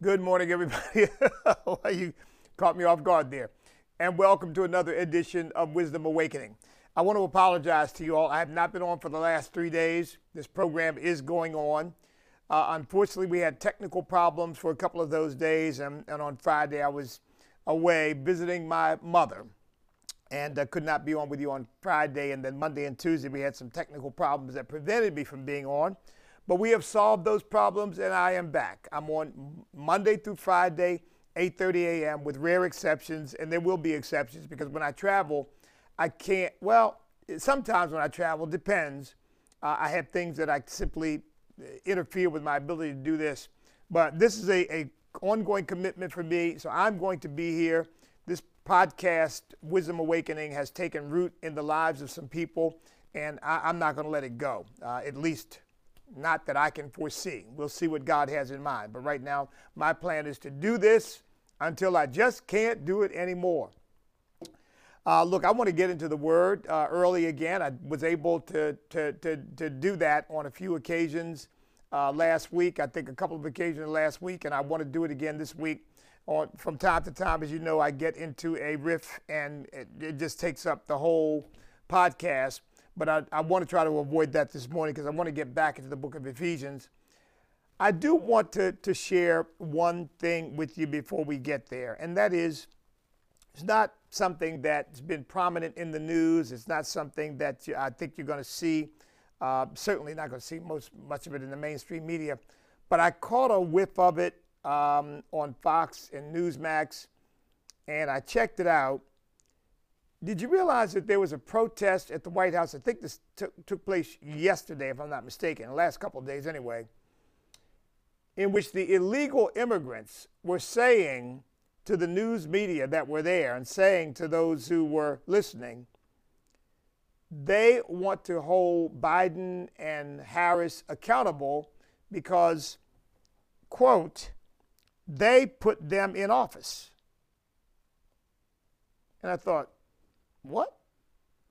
Good morning, everybody. you caught me off guard there. And welcome to another edition of Wisdom Awakening. I want to apologize to you all. I have not been on for the last three days. This program is going on. Uh, unfortunately, we had technical problems for a couple of those days, and, and on Friday, I was away visiting my mother and uh, could not be on with you on Friday. And then Monday and Tuesday, we had some technical problems that prevented me from being on. But we have solved those problems, and I am back. I'm on Monday through Friday, 8:30 a.m. with rare exceptions, and there will be exceptions because when I travel, I can't. Well, sometimes when I travel, depends. Uh, I have things that I simply uh, interfere with my ability to do this. But this is a, a ongoing commitment for me, so I'm going to be here. This podcast, Wisdom Awakening, has taken root in the lives of some people, and I, am not going to let it go. Uh, at least not that I can foresee. We'll see what God has in mind. But right now, my plan is to do this until I just can't do it anymore. Uh, look, I want to get into the Word uh, early again. I was able to, to, to, to do that on a few occasions uh, last week. I think a couple of occasions last week, and I want to do it again this week. On, from time to time, as you know, I get into a riff, and it, it just takes up the whole podcast but I, I want to try to avoid that this morning because I want to get back into the book of Ephesians. I do want to, to share one thing with you before we get there, and that is it's not something that's been prominent in the news. It's not something that you, I think you're going to see. Uh, certainly not going to see most much of it in the mainstream media, but I caught a whiff of it um, on Fox and Newsmax, and I checked it out, did you realize that there was a protest at the White House? I think this took, place yesterday, if I'm not mistaken, the last couple of days anyway, in which the illegal immigrants were saying to the news media that were there and saying to those who were listening, they want to hold Biden and Harris accountable because, quote, they put them in office. And I thought, what?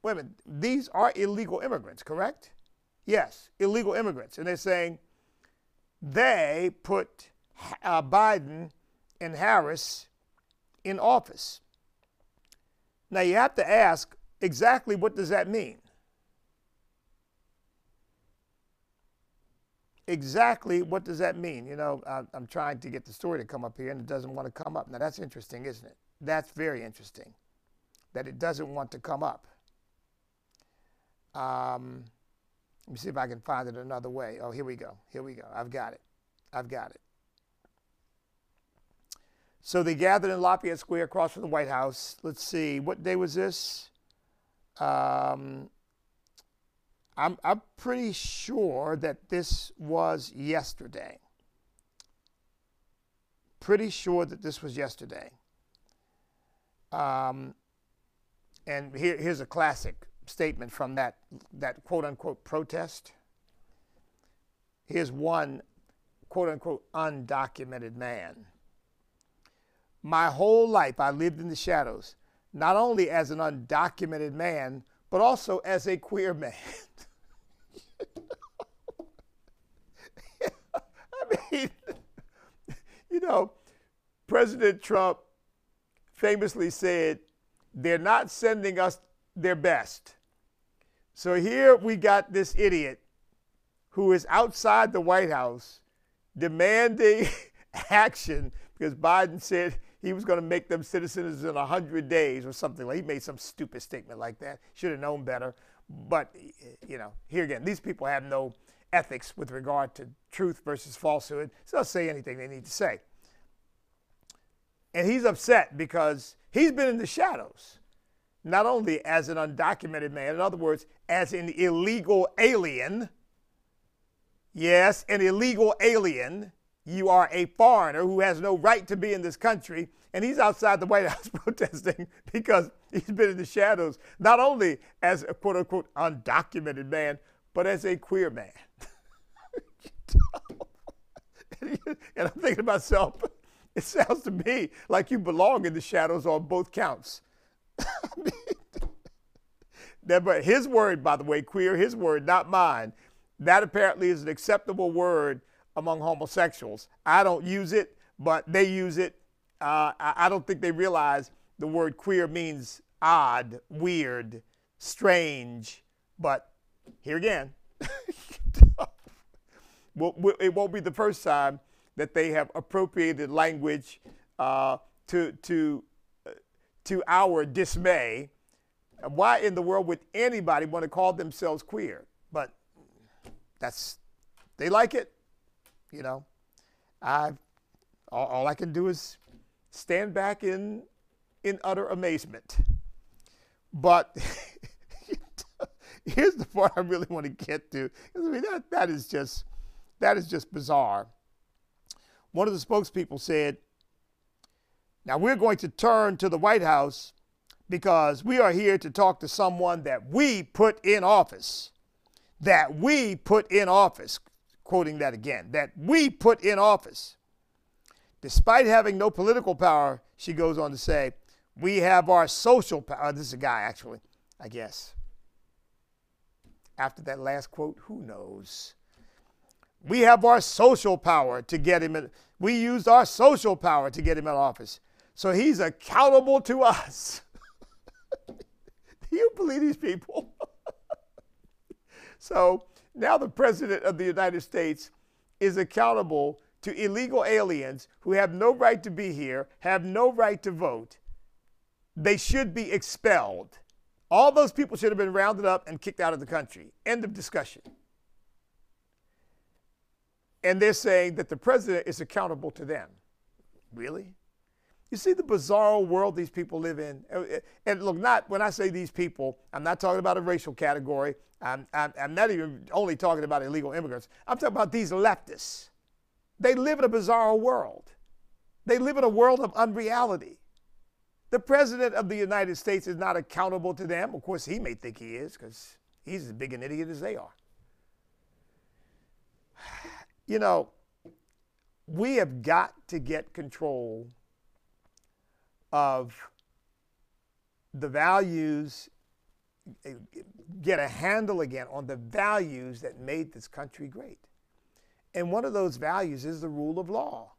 Wait a minute. These are illegal immigrants, correct? Yes, illegal immigrants. And they're saying they put uh, Biden and Harris in office. Now you have to ask exactly what does that mean? Exactly what does that mean? You know, I'm trying to get the story to come up here and it doesn't want to come up. Now that's interesting, isn't it? That's very interesting that it doesn't want to come up. Um, let me see if I can find it another way. Oh, here we go. Here we go. I've got it. I've got it. So they gathered in Lafayette Square across from the White House. Let's see, what day was this? Um, I'm, I'm pretty sure that this was yesterday. Pretty sure that this was yesterday. Um, and here, here's a classic statement from that, that quote unquote protest. Here's one quote unquote undocumented man. My whole life I lived in the shadows, not only as an undocumented man, but also as a queer man. I mean, you know, President Trump famously said, they're not sending us their best. So here we got this idiot who is outside the White House demanding action because Biden said he was going to make them citizens in 100 days or something. Like he made some stupid statement like that. Should have known better. But, you know, here again, these people have no ethics with regard to truth versus falsehood. So they'll say anything they need to say. And he's upset because He's been in the shadows, not only as an undocumented man, in other words, as an illegal alien. Yes, an illegal alien. You are a foreigner who has no right to be in this country, and he's outside the White House protesting because he's been in the shadows, not only as a quote unquote undocumented man, but as a queer man. and I'm thinking to myself, it sounds to me like you belong in the shadows on both counts. that, but his word, by the way, queer, his word, not mine. That apparently is an acceptable word among homosexuals. I don't use it, but they use it. Uh, I, I don't think they realize the word queer means odd, weird, strange. But here again, it won't be the first time that they have appropriated language uh, to, to, uh, to our dismay. Why in the world would anybody want to call themselves queer? But that's, they like it, you know. I, all, all I can do is stand back in, in utter amazement. But here's the part I really want to get to. I mean, that, that is just, that is just bizarre. One of the spokespeople said, now we're going to turn to the White House because we are here to talk to someone that we put in office. That we put in office. Quoting that again, that we put in office. Despite having no political power, she goes on to say, we have our social power. Uh, this is a guy, actually, I guess. After that last quote, who knows? We have our social power to get him in. We used our social power to get him in office. So he's accountable to us. Do you believe these people? so now the President of the United States is accountable to illegal aliens who have no right to be here, have no right to vote. They should be expelled. All those people should have been rounded up and kicked out of the country. End of discussion. And they're saying that the president is accountable to them. Really? You see the bizarre world these people live in. Uh, uh, and look, not when I say these people, I'm not talking about a racial category. I'm, I'm, I'm not even only talking about illegal immigrants. I'm talking about these leftists. They live in a bizarre world. They live in a world of unreality. The President of the United States is not accountable to them. Of course, he may think he is because he's as big an idiot as they are. You know, we have got to get control of the values, eh, get a handle again on the values that made this country great. And one of those values is the rule of law.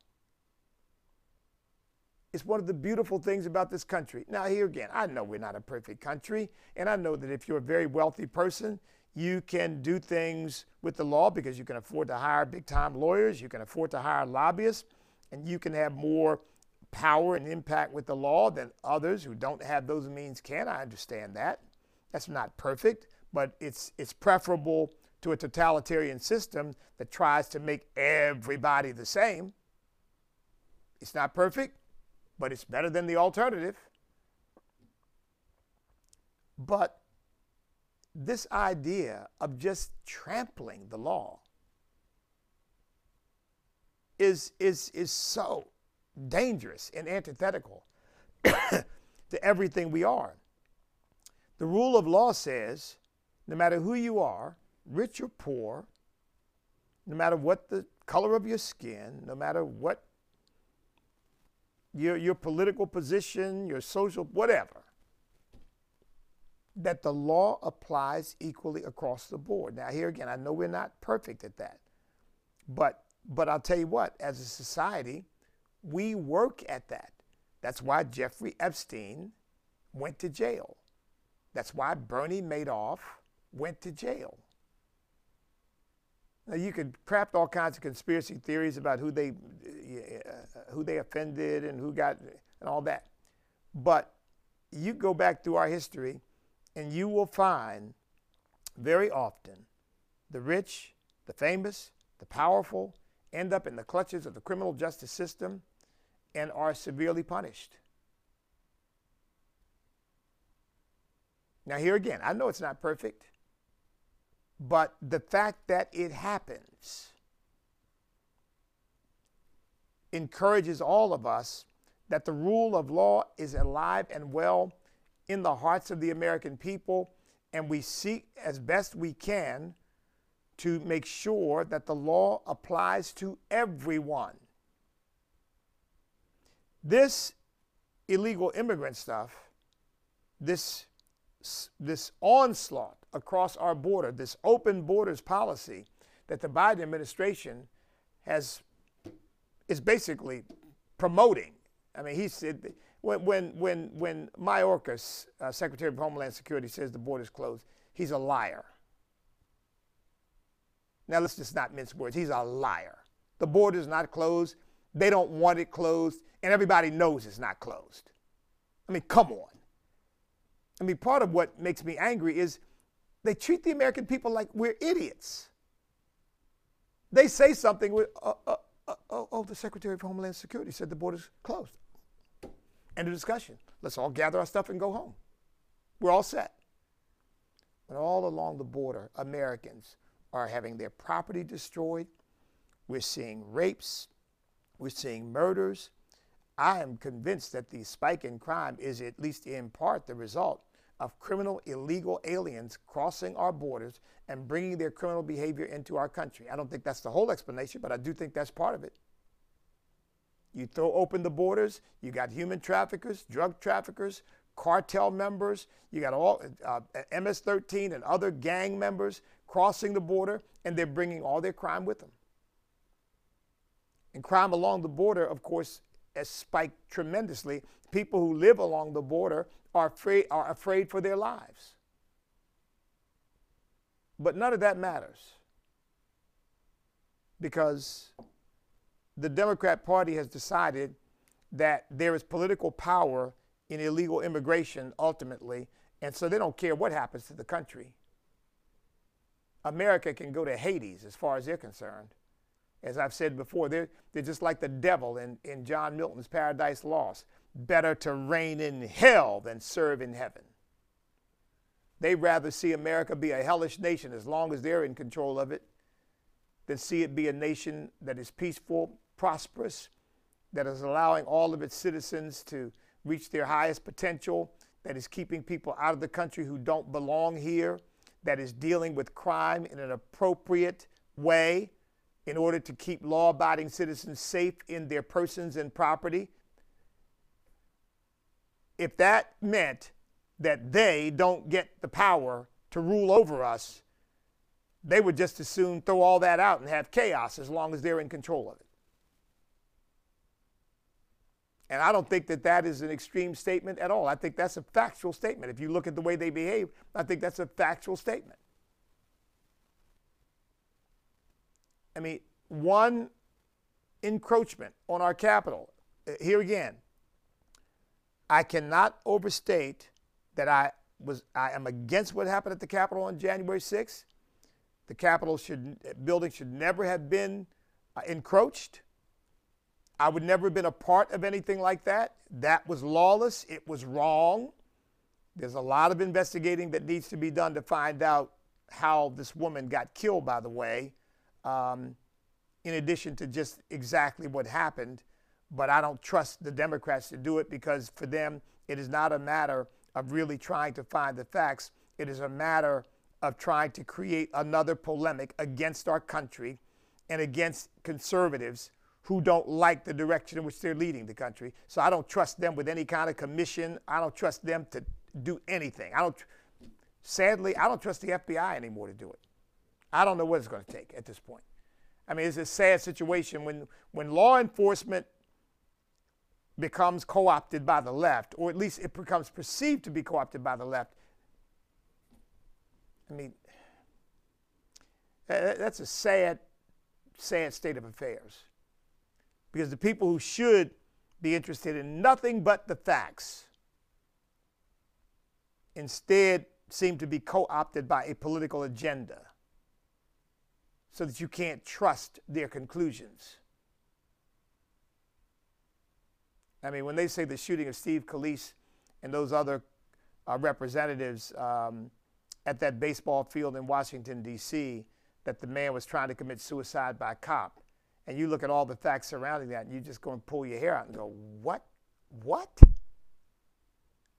It's one of the beautiful things about this country. Now, here again, I know we're not a perfect country, and I know that if you're a very wealthy person, you can do things with the law because you can afford to hire big time lawyers, you can afford to hire lobbyists, and you can have more power and impact with the law than others who don't have those means can. I understand that. That's not perfect, but it's, it's preferable to a totalitarian system that tries to make everybody the same. It's not perfect, but it's better than the alternative. But this idea of just trampling the law is, is, is so dangerous and antithetical to everything we are. The rule of law says no matter who you are, rich or poor, no matter what the color of your skin, no matter what your, your political position, your social, whatever, that the law applies equally across the board. Now, here again, I know we're not perfect at that, but but I'll tell you what, as a society, we work at that. That's why Jeffrey Epstein went to jail. That's why Bernie Madoff went to jail. Now you could craft all kinds of conspiracy theories about who they uh, who they offended and who got and all that. But you go back through our history and you will find very often the rich, the famous, the powerful end up in the clutches of the criminal justice system and are severely punished. Now, here again, I know it's not perfect. But the fact that it happens encourages all of us that the rule of law is alive and well in the hearts of the American people, and we seek as best we can to make sure that the law applies to everyone. This illegal immigrant stuff, this, this onslaught across our border, this open borders policy that the Biden administration has is basically promoting. I mean, he said when when when when Mayorkas, uh, Secretary of Homeland Security, says the border's closed, he's a liar. Now let's just not mince words. He's a liar. The border's not closed. They don't want it closed, and everybody knows it's not closed. I mean, come on. I mean, part of what makes me angry is they treat the American people like we're idiots. They say something with, uh, uh, uh, oh, the Secretary of Homeland Security said the border's closed. End of discussion. Let's all gather our stuff and go home. We're all set. But all along the border, Americans are having their property destroyed. We're seeing rapes. We're seeing murders. I am convinced that the spike in crime is at least in part the result of criminal illegal aliens crossing our borders and bringing their criminal behavior into our country. I don't think that's the whole explanation, but I do think that's part of it. You throw open the borders, you got human traffickers, drug traffickers, cartel members, you got all uh, MS 13 and other gang members crossing the border, and they're bringing all their crime with them. And crime along the border, of course, has spiked tremendously. People who live along the border are afraid, are afraid for their lives. But none of that matters because the Democrat Party has decided that there is political power in illegal immigration ultimately, and so they don't care what happens to the country. America can go to Hades as far as they're concerned. As I've said before, they're, they're just like the devil in, in John Milton's Paradise Lost. Better to reign in hell than serve in heaven. They'd rather see America be a hellish nation as long as they're in control of it than see it be a nation that is peaceful, prosperous, that is allowing all of its citizens to reach their highest potential, that is keeping people out of the country who don't belong here, that is dealing with crime in an appropriate way in order to keep law abiding citizens safe in their persons and property. If that meant that they don't get the power to rule over us, they would just as soon throw all that out and have chaos as long as they're in control of it. And I don't think that that is an extreme statement at all. I think that's a factual statement. If you look at the way they behave, I think that's a factual statement. I mean, one encroachment on our Capitol. Uh, here again, I cannot overstate that I was I am against what happened at the Capitol on January 6th. The Capitol should building should never have been uh, encroached. I would never have been a part of anything like that. That was lawless. It was wrong. There's a lot of investigating that needs to be done to find out how this woman got killed, by the way, um, in addition to just exactly what happened. But I don't trust the Democrats to do it because for them, it is not a matter of really trying to find the facts. It is a matter of trying to create another polemic against our country and against conservatives who don't like the direction in which they're leading the country. So I don't trust them with any kind of commission. I don't trust them to do anything. I don't sadly, I don't trust the FBI anymore to do it. I don't know what it's going to take at this point. I mean, it's a sad situation when when law enforcement becomes co-opted by the left, or at least it becomes perceived to be co-opted by the left. I mean, that's a sad, sad state of affairs because the people who should be interested in nothing but the facts instead seem to be co opted by a political agenda so that you can't trust their conclusions. I mean, when they say the shooting of Steve Scalise and those other uh, representatives um, at that baseball field in Washington, D.C., that the man was trying to commit suicide by cop, and you look at all the facts surrounding that, and you just go and pull your hair out and go, what? What?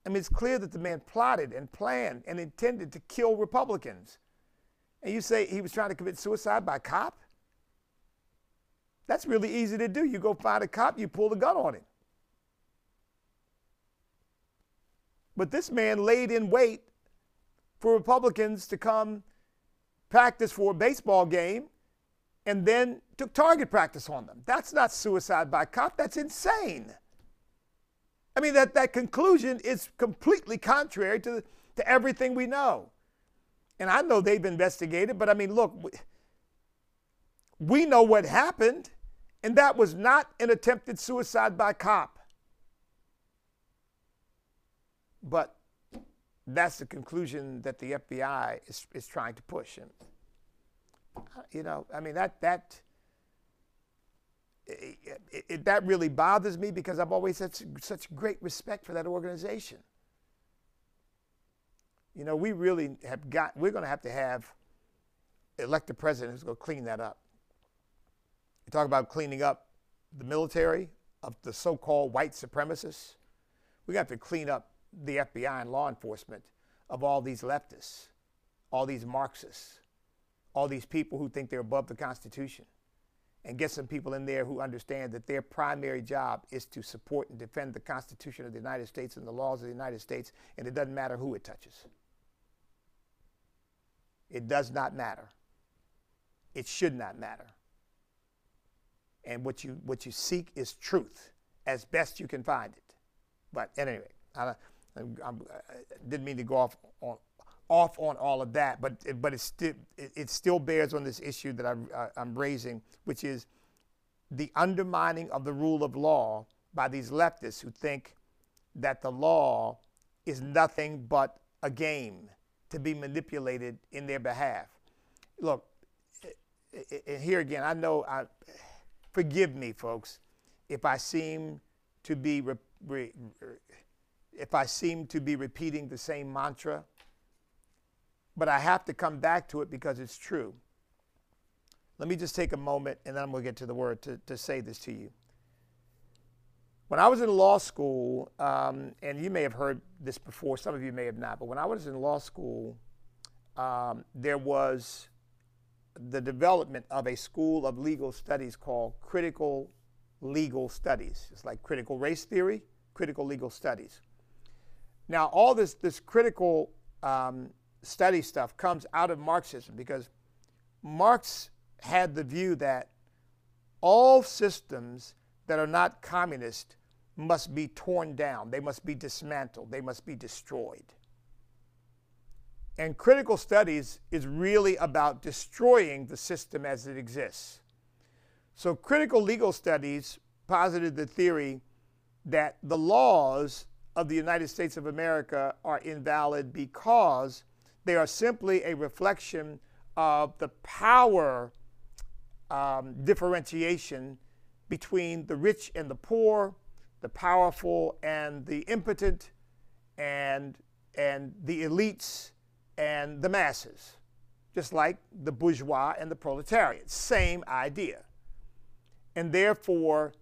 I mean, it's clear that the man plotted and planned and intended to kill Republicans. And you say he was trying to commit suicide by cop? That's really easy to do. You go find a cop, you pull the gun on him. But this man laid in wait for Republicans to come practice for a baseball game and then took target practice on them. That's not suicide by cop. That's insane. I mean, that, that conclusion is completely contrary to, to everything we know. And I know they've investigated, but I mean, look, we, we know what happened, and that was not an attempted suicide by cop. But that's the conclusion that the FBI is, is trying to push. And, uh, you know, I mean, that, that, it, it, that really bothers me because I've always had such great respect for that organization. You know, we really have got, we're going to have to have elect a president who's going to clean that up. You talk about cleaning up the military of the so called white supremacists. We have to clean up the FBI and law enforcement of all these leftists, all these Marxists, all these people who think they're above the Constitution and get some people in there who understand that their primary job is to support and defend the Constitution of the United States and the laws of the United States, and it doesn't matter who it touches. It does not matter. It should not matter. And what you, what you seek is truth as best you can find it. But anyway, I, I, I didn't mean to go off on, off on all of that, but but it still it, it still bears on this issue that I'm, I'm raising, which is the undermining of the rule of law by these leftists who think that the law is nothing but a game to be manipulated in their behalf. Look, and here again, I know I forgive me, folks, if I seem to be re, re, if I seem to be repeating the same mantra but I have to come back to it because it's true. Let me just take a moment and then I'm going to get to the word to, to say this to you. When I was in law school, um, and you may have heard this before, some of you may have not, but when I was in law school, um, there was the development of a school of legal studies called critical legal studies. It's like critical race theory, critical legal studies. Now, all this, this critical um, study stuff comes out of Marxism because Marx had the view that all systems that are not communist must be torn down, they must be dismantled, they must be destroyed. And critical studies is really about destroying the system as it exists. So, critical legal studies posited the theory that the laws of the United States of America are invalid because they are simply a reflection of the power um, differentiation between the rich and the poor, the powerful and the impotent, and, and the elites and the masses, just like the bourgeois and the proletariat. Same idea. And therefore,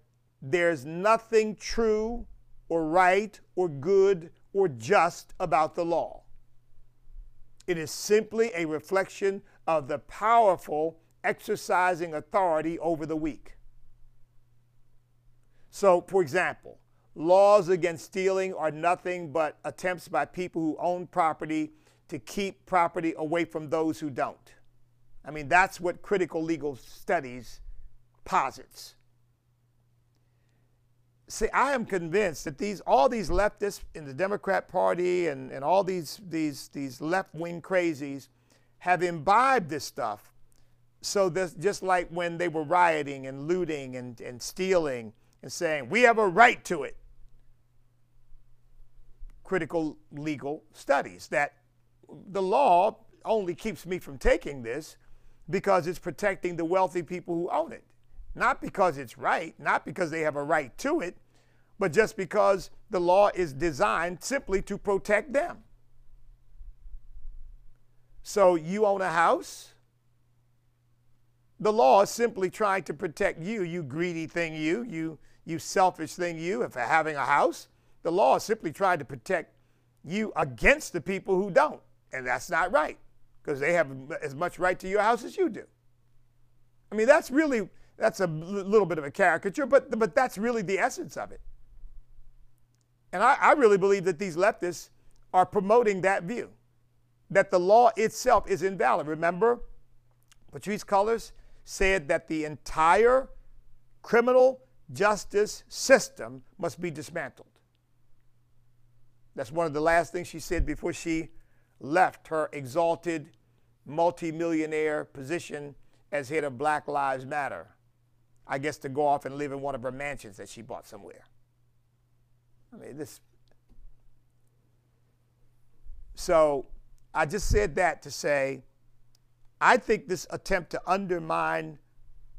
there's nothing true or right or good or just about the law. It is simply a reflection of the powerful exercising authority over the weak. So, for example, laws against stealing are nothing but attempts by people who own property to keep property away from those who don't. I mean, that's what critical legal studies posits see, I am convinced that these all these leftists in the Democrat Party and, and all these these these left-wing crazies have imbibed this stuff. So this just like when they were rioting and looting and, and stealing and saying, we have a right to it. Critical legal studies that the law only keeps me from taking this because it's protecting the wealthy people who own it. Not because it's right, not because they have a right to it, but just because the law is designed simply to protect them. So you own a house. The law is simply trying to protect you, you greedy thing, you, you, you selfish thing, you, for having a house. The law is simply trying to protect you against the people who don't. And that's not right because they have as much right to your house as you do. I mean, that's really that's a little bit of a caricature, but, but that's really the essence of it. And I, I really believe that these leftists are promoting that view that the law itself is invalid. Remember, Patrisse Cullors said that the entire criminal justice system must be dismantled. That's one of the last things she said before she left her exalted multimillionaire position as head of Black Lives Matter. I guess to go off and live in one of her mansions that she bought somewhere. I mean, this. So I just said that to say, I think this attempt to undermine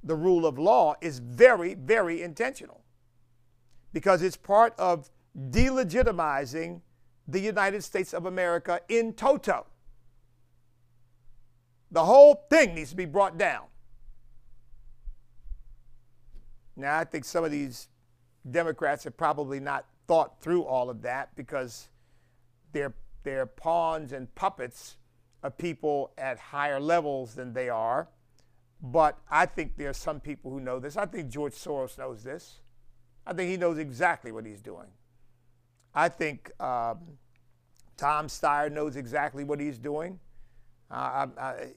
the rule of law is very, very intentional because it's part of delegitimizing the United States of America in toto. The whole thing needs to be brought down. Now, I think some of these Democrats have probably not thought through all of that because they're, they're pawns and puppets of people at higher levels than they are. But I think there are some people who know this. I think George Soros knows this. I think he knows exactly what he's doing. I think um, Tom Steyer knows exactly what he's doing. Uh, I, I,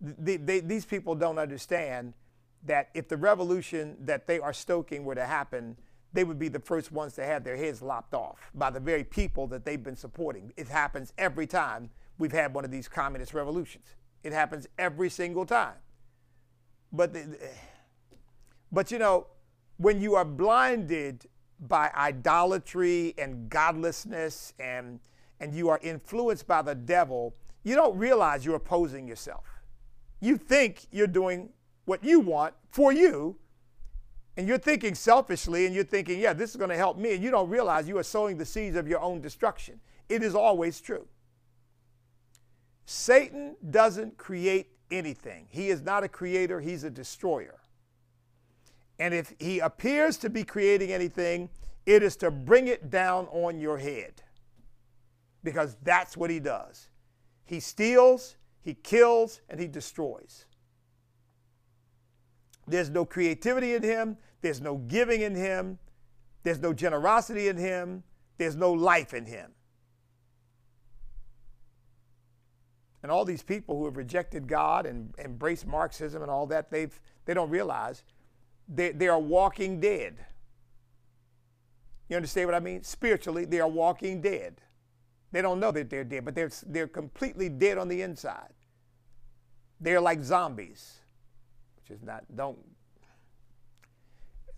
they, they, these people don't understand that if the revolution that they are stoking were to happen, they would be the first ones to have their heads lopped off by the very people that they've been supporting. It happens every time we've had one of these communist revolutions. It happens every single time. But, the, but you know, when you are blinded by idolatry and godlessness and, and you are influenced by the devil, you don't realize you're opposing yourself. You think you're doing what you want for you, and you're thinking selfishly and you're thinking, yeah, this is going to help me, and you don't realize you are sowing the seeds of your own destruction. It is always true. Satan doesn't create anything, he is not a creator, he's a destroyer. And if he appears to be creating anything, it is to bring it down on your head. Because that's what he does. He steals, he kills, and he destroys. There's no creativity in him, there's no giving in him, there's no generosity in him, there's no life in him. And all these people who have rejected God and embraced Marxism and all that, they've, they don't realize they, they are walking dead. You understand what I mean? Spiritually, they are walking dead. They don't know that they're dead, but they're, they're completely dead on the inside. They're like zombies, not, don't,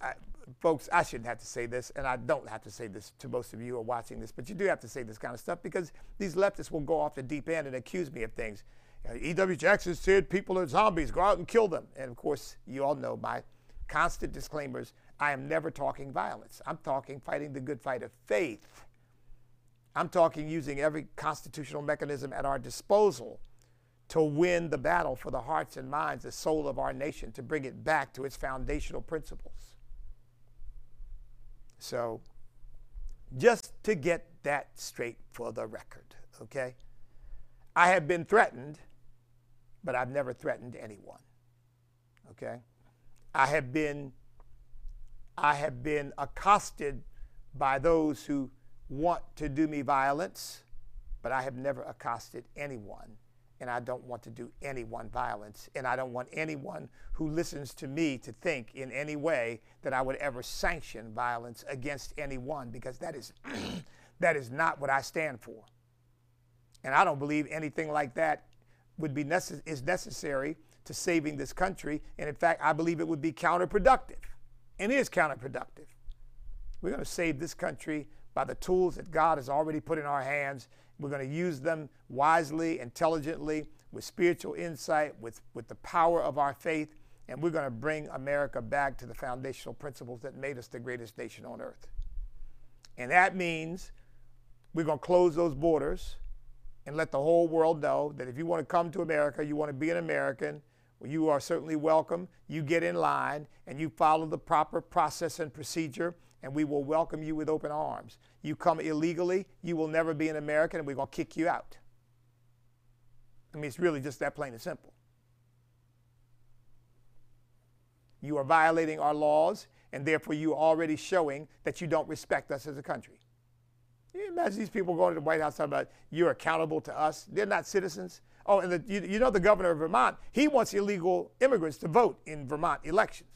I, folks, I shouldn't have to say this, and I don't have to say this to most of you who are watching this, but you do have to say this kind of stuff because these leftists will go off the deep end and accuse me of things. Uh, E.W. Jackson said people are zombies, go out and kill them. And of course, you all know my constant disclaimers. I am never talking violence. I'm talking fighting the good fight of faith. I'm talking using every constitutional mechanism at our disposal to win the battle for the hearts and minds, the soul of our nation, to bring it back to its foundational principles. So, just to get that straight for the record, okay? I have been threatened, but I've never threatened anyone. Okay? I have been I have been accosted by those who want to do me violence, but I have never accosted anyone and I don't want to do anyone violence. And I don't want anyone who listens to me to think in any way that I would ever sanction violence against anyone because that is, that is not what I stand for. And I don't believe anything like that would be necess- is necessary to saving this country. And in fact, I believe it would be counterproductive and is counterproductive. We're going to save this country by the tools that God has already put in our hands we're going to use them wisely, intelligently, with spiritual insight, with, with the power of our faith, and we're going to bring America back to the foundational principles that made us the greatest nation on earth. And that means we're going to close those borders and let the whole world know that if you want to come to America, you want to be an American, well, you are certainly welcome. You get in line and you follow the proper process and procedure and we will welcome you with open arms. You come illegally, you will never be an American, and we're going to kick you out. I mean, it's really just that plain and simple. You are violating our laws, and therefore you are already showing that you don't respect us as a country. You imagine these people going to the White House talking about you're accountable to us. They're not citizens. Oh, and the, you, you know the governor of Vermont, he wants illegal immigrants to vote in Vermont elections.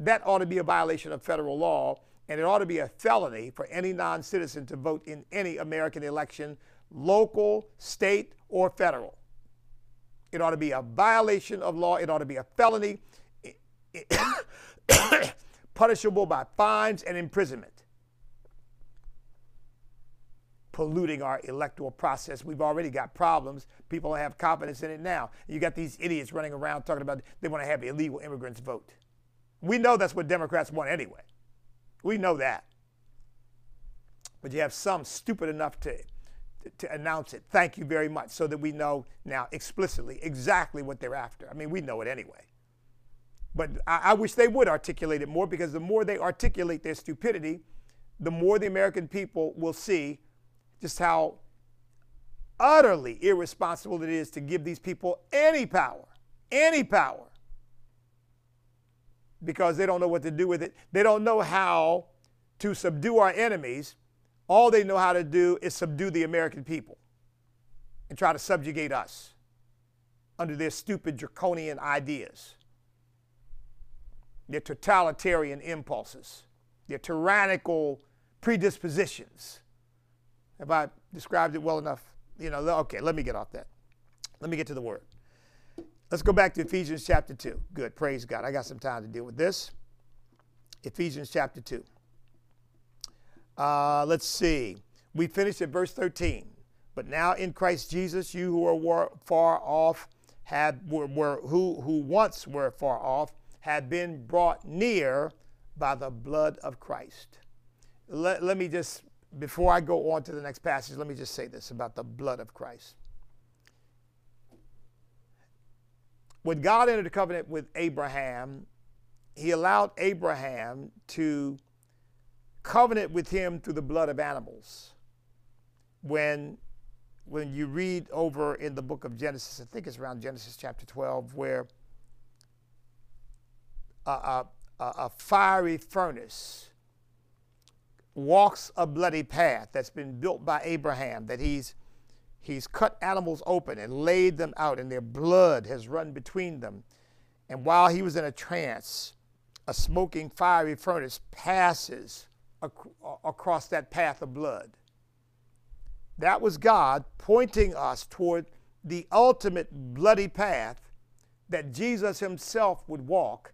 That ought to be a violation of federal law, and it ought to be a felony for any non citizen to vote in any American election, local, state, or federal. It ought to be a violation of law. It ought to be a felony, punishable by fines and imprisonment. Polluting our electoral process. We've already got problems. People have confidence in it now. You got these idiots running around talking about they want to have illegal immigrants vote. We know that's what Democrats want anyway. We know that. But you have some stupid enough to, to announce it. Thank you very much, so that we know now explicitly exactly what they're after. I mean, we know it anyway. But I, I wish they would articulate it more because the more they articulate their stupidity, the more the American people will see just how utterly irresponsible it is to give these people any power, any power because they don't know what to do with it. They don't know how to subdue our enemies. All they know how to do is subdue the American people and try to subjugate us under their stupid draconian ideas, their totalitarian impulses, their tyrannical predispositions. Have I described it well enough? You know, okay, let me get off that. Let me get to the word. Let's go back to Ephesians chapter 2. Good, praise God. I got some time to deal with this. Ephesians chapter 2. Uh, let's see. We finished at verse 13. But now in Christ Jesus, you who are far off had were, were who who once were far off have been brought near by the blood of Christ. Let, let me just before I go on to the next passage, let me just say this about the blood of Christ. When God entered a covenant with Abraham, he allowed Abraham to covenant with him through the blood of animals. When, when you read over in the book of Genesis, I think it's around Genesis chapter 12, where a, a, a fiery furnace walks a bloody path that's been built by Abraham, that he's He's cut animals open and laid them out, and their blood has run between them. And while he was in a trance, a smoking fiery furnace passes ac- across that path of blood. That was God pointing us toward the ultimate bloody path that Jesus himself would walk,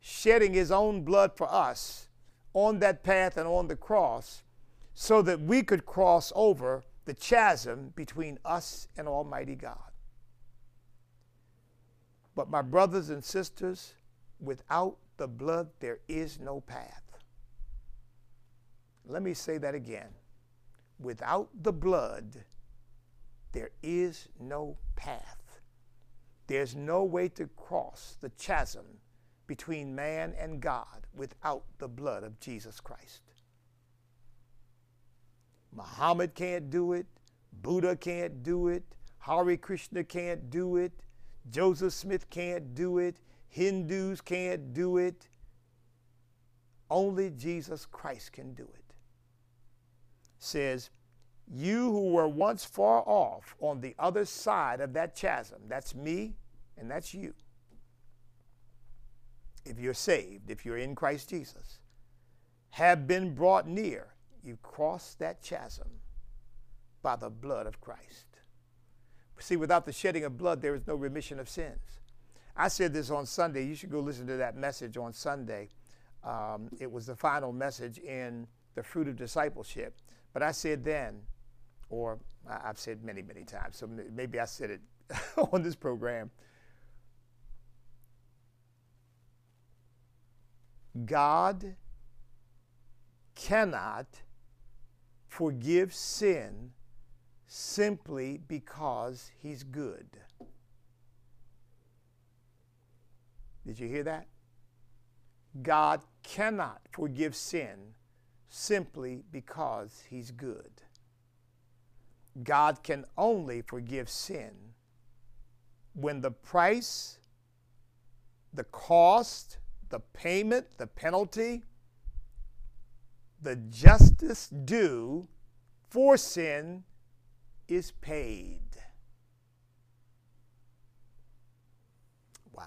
shedding his own blood for us on that path and on the cross, so that we could cross over the chasm between us and Almighty God. But, my brothers and sisters, without the blood, there is no path. Let me say that again. Without the blood, there is no path. There's no way to cross the chasm between man and God without the blood of Jesus Christ. Muhammad can't do it. Buddha can't do it. Hare Krishna can't do it. Joseph Smith can't do it. Hindus can't do it. Only Jesus Christ can do it. Says, You who were once far off on the other side of that chasm, that's me and that's you. If you're saved, if you're in Christ Jesus, have been brought near you cross that chasm by the blood of Christ. See, without the shedding of blood, there is no remission of sins. I said this on Sunday. You should go listen to that message on Sunday. Um, it was the final message in the fruit of discipleship. But I said then, or I've said many, many times, so maybe I said it on this program. God cannot forgive sin simply because he's good. Did you hear that? God cannot forgive sin simply because he's good. God can only forgive sin when the price, the cost, the payment, the penalty the justice due for sin is paid. Wow.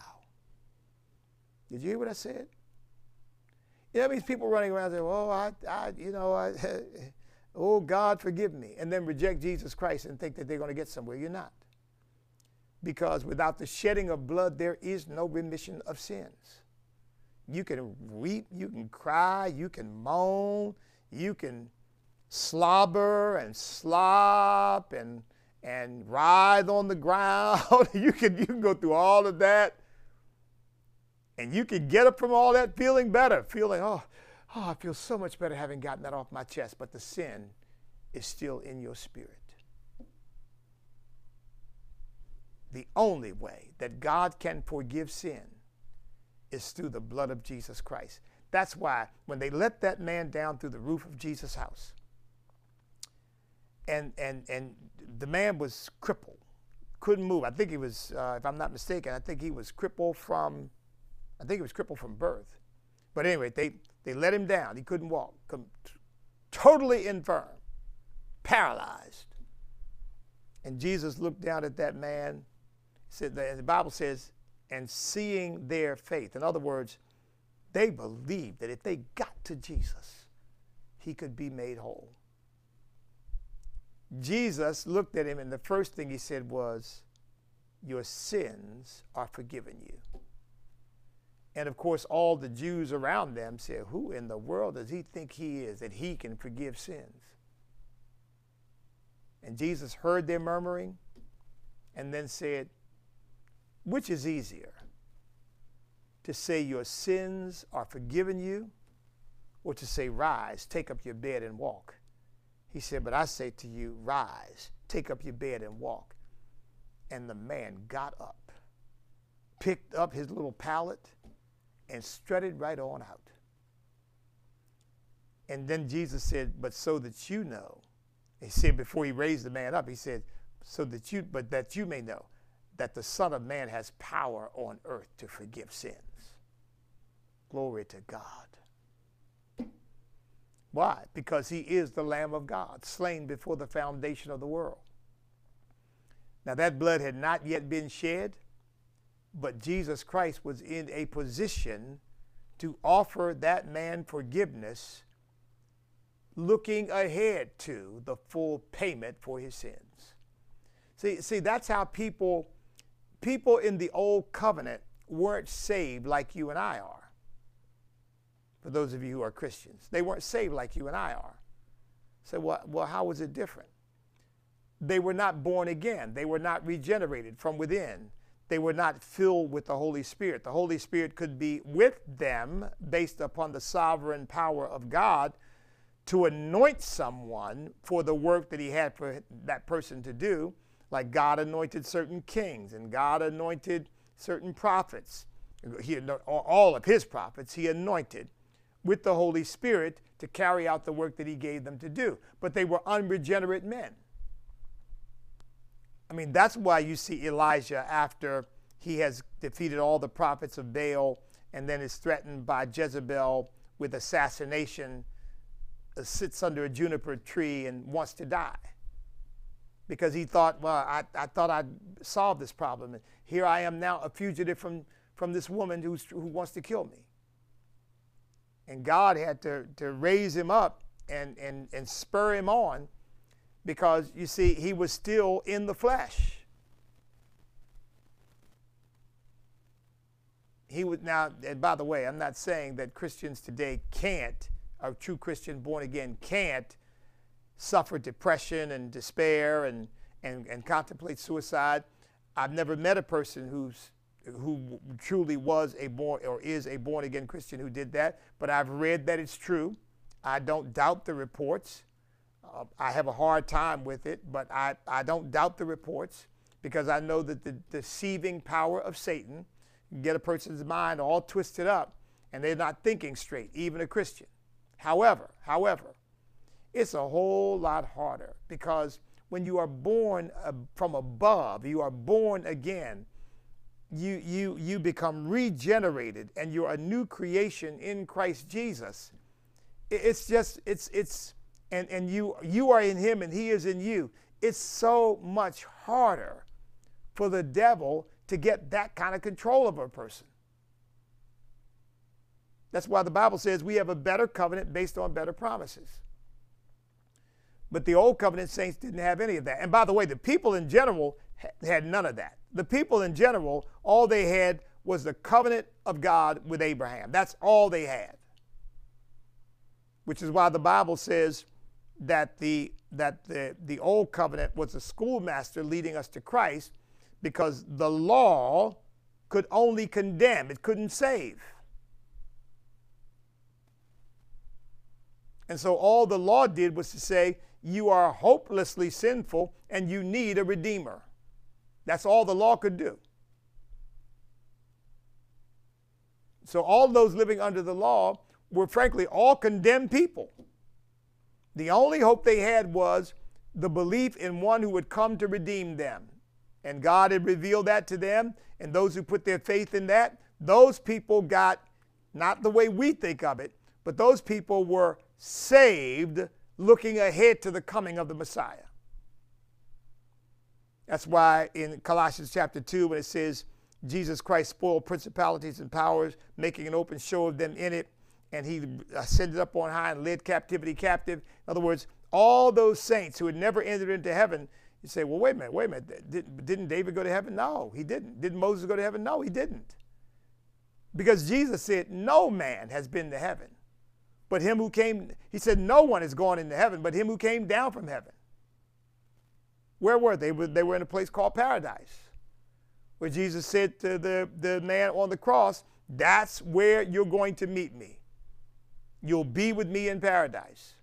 Did you hear what I said? You know, these people running around saying, oh, I, I you know, I, oh, God, forgive me, and then reject Jesus Christ and think that they're going to get somewhere. You're not. Because without the shedding of blood, there is no remission of sins. You can weep, you can cry, you can moan, you can slobber and slop and and writhe on the ground. you can you can go through all of that. And you can get up from all that feeling better, feeling, oh, oh, I feel so much better having gotten that off my chest, but the sin is still in your spirit. The only way that God can forgive sin is through the blood of Jesus Christ. That's why when they let that man down through the roof of Jesus' house, and and and the man was crippled, couldn't move. I think he was, uh, if I'm not mistaken, I think he was crippled from I think he was crippled from birth. But anyway, they, they let him down. He couldn't walk. Totally infirm, paralyzed. And Jesus looked down at that man. Said the Bible says, and seeing their faith. In other words, they believed that if they got to Jesus, he could be made whole. Jesus looked at him, and the first thing he said was, Your sins are forgiven you. And of course, all the Jews around them said, Who in the world does he think he is that he can forgive sins? And Jesus heard their murmuring and then said, Which is easier? To say your sins are forgiven you, or to say, Rise, take up your bed and walk? He said, But I say to you, Rise, take up your bed and walk. And the man got up, picked up his little pallet and strutted right on out. And then Jesus said, But so that you know, he said before he raised the man up, he said, So that you, but that you may know that the Son of Man has power on earth to forgive sins. Glory to God. Why? Because he is the Lamb of God, slain before the foundation of the world. Now, that blood had not yet been shed, but Jesus Christ was in a position to offer that man forgiveness, looking ahead to the full payment for his sins. See, see, that's how people people in the old covenant weren't saved like you and I are. For those of you who are Christians, they weren't saved like you and I are. So, well, well, how was it different? They were not born again. They were not regenerated from within they were not filled with the Holy Spirit. The Holy Spirit could be with them based upon the sovereign power of God to anoint someone for the work that He had for that person to do, like God anointed certain kings and God anointed certain prophets. He, all of His prophets, He anointed with the Holy Spirit to carry out the work that He gave them to do. But they were unregenerate men. I mean, that's why you see Elijah after he has defeated all the prophets of Baal and then is threatened by Jezebel with assassination, uh, sits under a juniper tree and wants to die. Because he thought, well, I, I thought I'd solve this problem. And here I am now, a fugitive from, from this woman who's, who wants to kill me. And God had to, to raise him up and, and, and spur him on because you see, he was still in the flesh. He would now, and by the way, I'm not saying that Christians today can't, a true Christian born again can't suffer depression and despair and, and, and contemplate suicide. I've never met a person who's who truly was a born or is a born again Christian who did that, but I've read that it's true. I don't doubt the reports. Uh, I have a hard time with it, but I, I don't doubt the reports because I know that the deceiving power of Satan can get a person's mind all twisted up and they're not thinking straight, even a Christian. However, however, it's a whole lot harder because when you are born uh, from above, you are born again, you, you, you become regenerated and you're a new creation in Christ Jesus. It's just, it's, it's, and, and you, you are in him and he is in you, it's so much harder for the devil to get that kind of control of a person. That's why the Bible says we have a better covenant based on better promises. But the old covenant saints didn't have any of that. And by the way, the people in general had none of that. The people in general, all they had was the covenant of God with Abraham. That's all they had. Which is why the Bible says that the that the, the old covenant was a schoolmaster leading us to Christ because the law could only condemn, it couldn't save. And so all the law did was to say, you are hopelessly sinful and you need a redeemer. That's all the law could do. So all those living under the law were frankly all condemned people. The only hope they had was the belief in one who would come to redeem them. And God had revealed that to them, and those who put their faith in that, those people got not the way we think of it, but those people were saved looking ahead to the coming of the Messiah. That's why in Colossians chapter 2, when it says, Jesus Christ spoiled principalities and powers, making an open show of them in it, and he ascended up on high and led captivity captive. In other words, all those saints who had never entered into heaven, you say, well, wait a minute, wait a minute. Did, didn't David go to heaven? No, he didn't. Didn't Moses go to heaven? No, he didn't. Because Jesus said, no man has been to heaven but him who came, he said, no one is going into heaven, but him who came down from heaven. Where were they? They were in a place called paradise, where Jesus said to the, the man on the cross, That's where you're going to meet me. You'll be with me in paradise.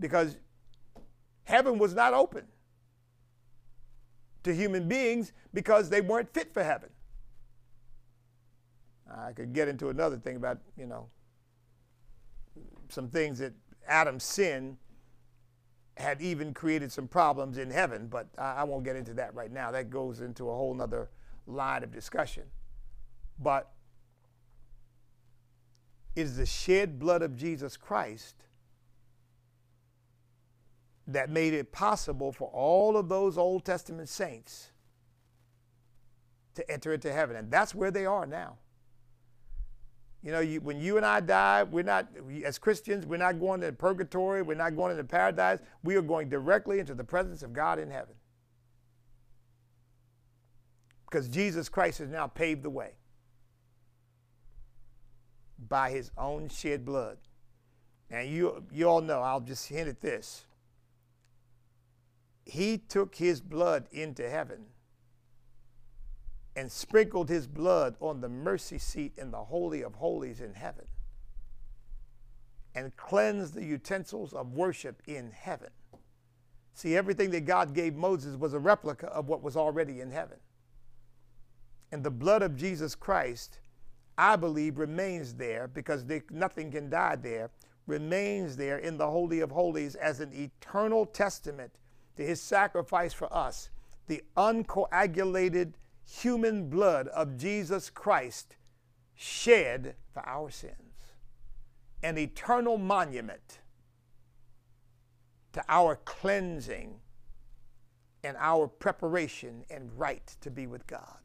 Because heaven was not open to human beings because they weren't fit for heaven. I could get into another thing about, you know, some things that Adam's sin had even created some problems in heaven, but I, I won't get into that right now. That goes into a whole other line of discussion. But is the shed blood of Jesus Christ that made it possible for all of those Old Testament saints to enter into heaven. And that's where they are now. You know, you, when you and I die, we're not, as Christians, we're not going to purgatory, we're not going into paradise. We are going directly into the presence of God in heaven. Because Jesus Christ has now paved the way by his own shed blood. And you, you all know, I'll just hint at this. He took his blood into heaven and sprinkled his blood on the mercy seat in the Holy of Holies in heaven and cleansed the utensils of worship in heaven. See, everything that God gave Moses was a replica of what was already in heaven. And the blood of Jesus Christ, I believe, remains there because they, nothing can die there, remains there in the Holy of Holies as an eternal testament to his sacrifice for us, the uncoagulated human blood of Jesus Christ shed for our sins. An eternal monument to our cleansing and our preparation and right to be with God.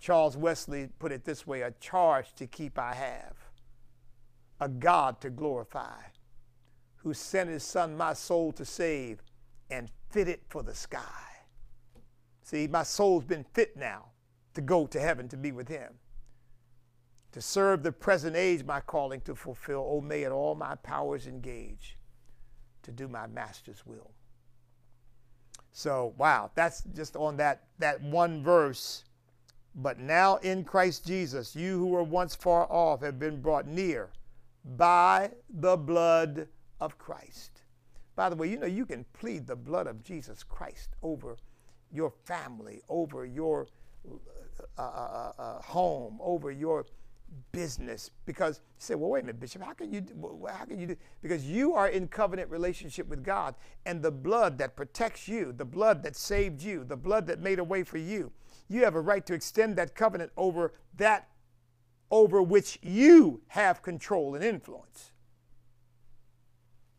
Charles Wesley put it this way a charge to keep I have, a God to glorify, who sent his Son, my soul to save, and fit it for the sky. See, my soul's been fit now to go to heaven to be with him. To serve the present age, my calling to fulfill. Oh, may it all my powers engage to do my master's will. So, wow, that's just on that, that one verse. But now in Christ Jesus, you who were once far off have been brought near by the blood of Christ. By the way, you know, you can plead the blood of Jesus Christ over your family, over your uh, uh, uh, uh, home, over your business. Because you say, well, wait a minute, Bishop, how can you, how can you do? Because you are in covenant relationship with God, and the blood that protects you, the blood that saved you, the blood that made a way for you, you have a right to extend that covenant over that over which you have control and influence.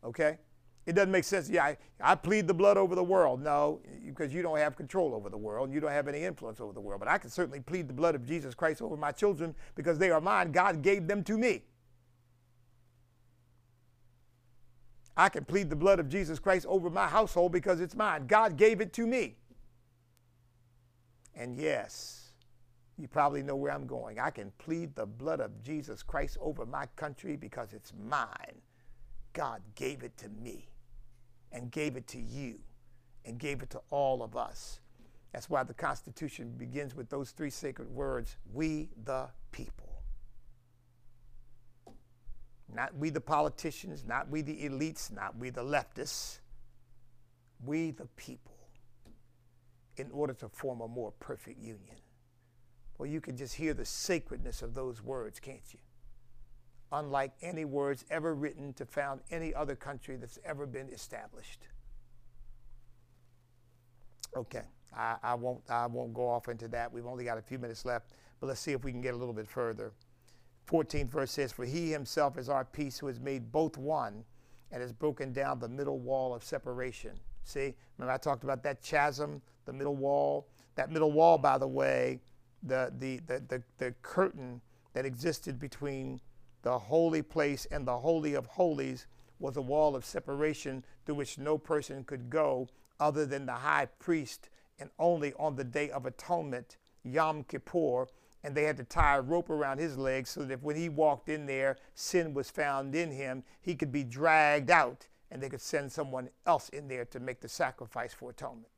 Okay? It doesn't make sense. Yeah, I, I plead the blood over the world. No, because you don't have control over the world. You don't have any influence over the world. But I can certainly plead the blood of Jesus Christ over my children because they are mine. God gave them to me. I can plead the blood of Jesus Christ over my household because it's mine. God gave it to me. And yes, you probably know where I'm going. I can plead the blood of Jesus Christ over my country because it's mine. God gave it to me and gave it to you and gave it to all of us. That's why the Constitution begins with those three sacred words we the people. Not we the politicians, not we the elites, not we the leftists. We the people, in order to form a more perfect union. Well, you can just hear the sacredness of those words, can't you? Unlike any words ever written to found any other country that's ever been established. Okay, I, I, won't, I won't go off into that. We've only got a few minutes left, but let's see if we can get a little bit further. 14th verse says, For he himself is our peace who has made both one and has broken down the middle wall of separation. See, remember I talked about that chasm, the middle wall? That middle wall, by the way, the, the, the, the, the curtain that existed between the holy place and the holy of holies was a wall of separation through which no person could go other than the high priest and only on the day of atonement, Yom Kippur, and they had to tie a rope around his legs so that when he walked in there, sin was found in him, he could be dragged out and they could send someone else in there to make the sacrifice for atonement.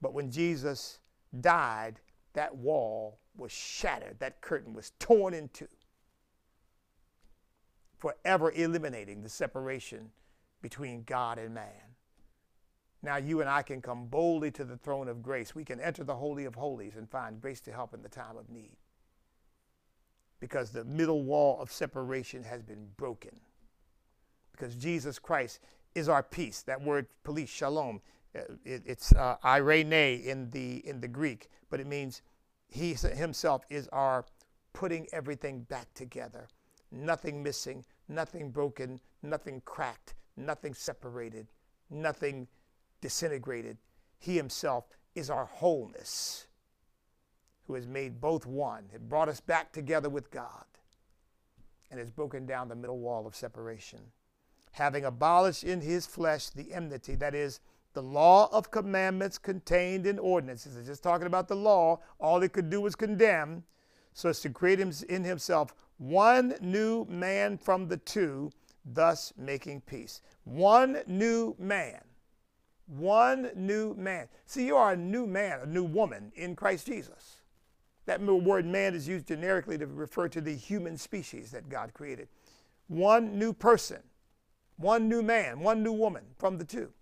But when Jesus died, that wall was shattered, that curtain was torn in two, forever eliminating the separation between God and man. Now you and I can come boldly to the throne of grace. We can enter the Holy of Holies and find grace to help in the time of need. Because the middle wall of separation has been broken. Because Jesus Christ is our peace. That word police, shalom, uh, it, it's uh, irene in the, in the Greek, but it means he himself is our putting everything back together. Nothing missing, nothing broken, nothing cracked, nothing separated, nothing disintegrated. He himself is our wholeness, who has made both one, has brought us back together with God, and has broken down the middle wall of separation. Having abolished in his flesh the enmity, that is, the law of commandments contained in ordinances. It's just talking about the law. All it could do was condemn. So as to create in himself one new man from the two, thus making peace. One new man. One new man. See, you are a new man, a new woman in Christ Jesus. That word man is used generically to refer to the human species that God created. One new person, one new man, one new woman from the two.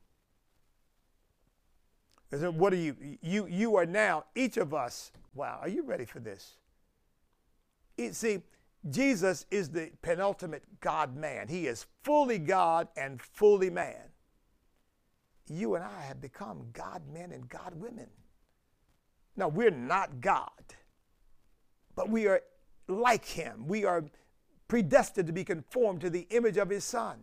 What are you? You you are now each of us. Wow, are you ready for this? It, see, Jesus is the penultimate God man. He is fully God and fully man. You and I have become God men and God women. Now, we're not God, but we are like Him. We are predestined to be conformed to the image of His Son.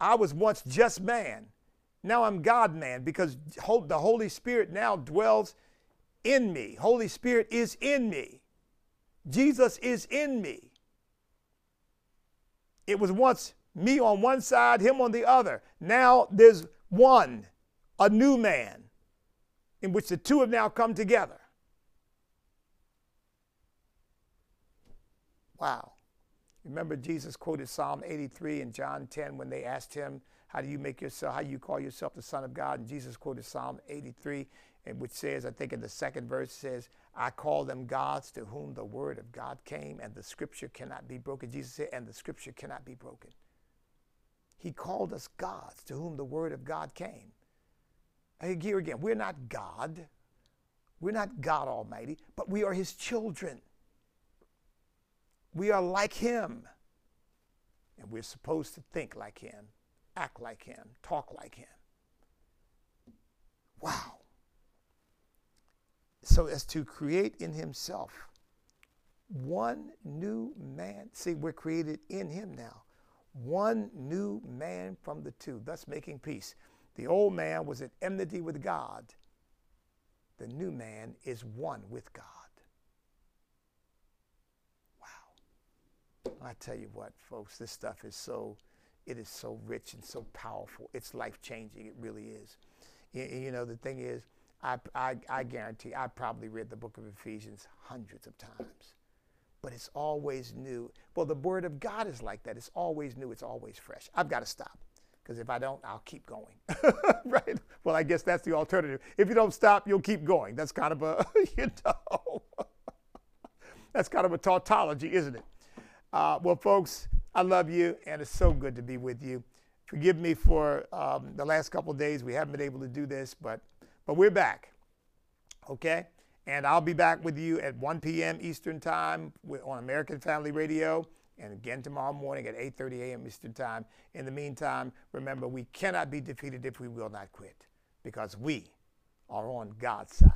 I was once just man now I'm God man because the Holy Spirit now dwells in me. Holy Spirit is in me. Jesus is in me. It was once me on one side, him on the other. Now there's one, a new man, in which the two have now come together. Wow. Remember, Jesus quoted Psalm 83 in John 10 when they asked him, how do you make yourself, how do you call yourself the Son of God? And Jesus quoted Psalm 83, and which says, I think in the second verse says, I call them gods to whom the word of God came, and the scripture cannot be broken. Jesus said, and the scripture cannot be broken. He called us gods to whom the word of God came. Here again, we're not God. We're not God Almighty, but we are His children. We are like Him. And we're supposed to think like Him act like him, talk like him. Wow. So as to create in himself one new man. See, we're created in him now. one new man from the two, thus making peace. The old man was at enmity with God. The new man is one with God. Wow. I tell you what, folks, this stuff is so, it is so rich and so powerful. It's life changing. It really is. You know, the thing is, I, I, I guarantee I probably read the book of Ephesians hundreds of times, but it's always new. Well, the word of God is like that. It's always new. It's always fresh. I've got to stop because if I don't, I'll keep going. right? Well, I guess that's the alternative. If you don't stop, you'll keep going. That's kind of a, you know, that's kind of a tautology, isn't it? Uh, well, folks, I love you, and it's so good to be with you. Forgive me for um, the last couple days. We haven't been able to do this, but but we're back. Okay? And I'll be back with you at 1 p.m. Eastern Time on American Family Radio and again tomorrow morning at 8:30 a.m. Eastern Time. In the meantime, remember we cannot be defeated if we will not quit because we are on God's side.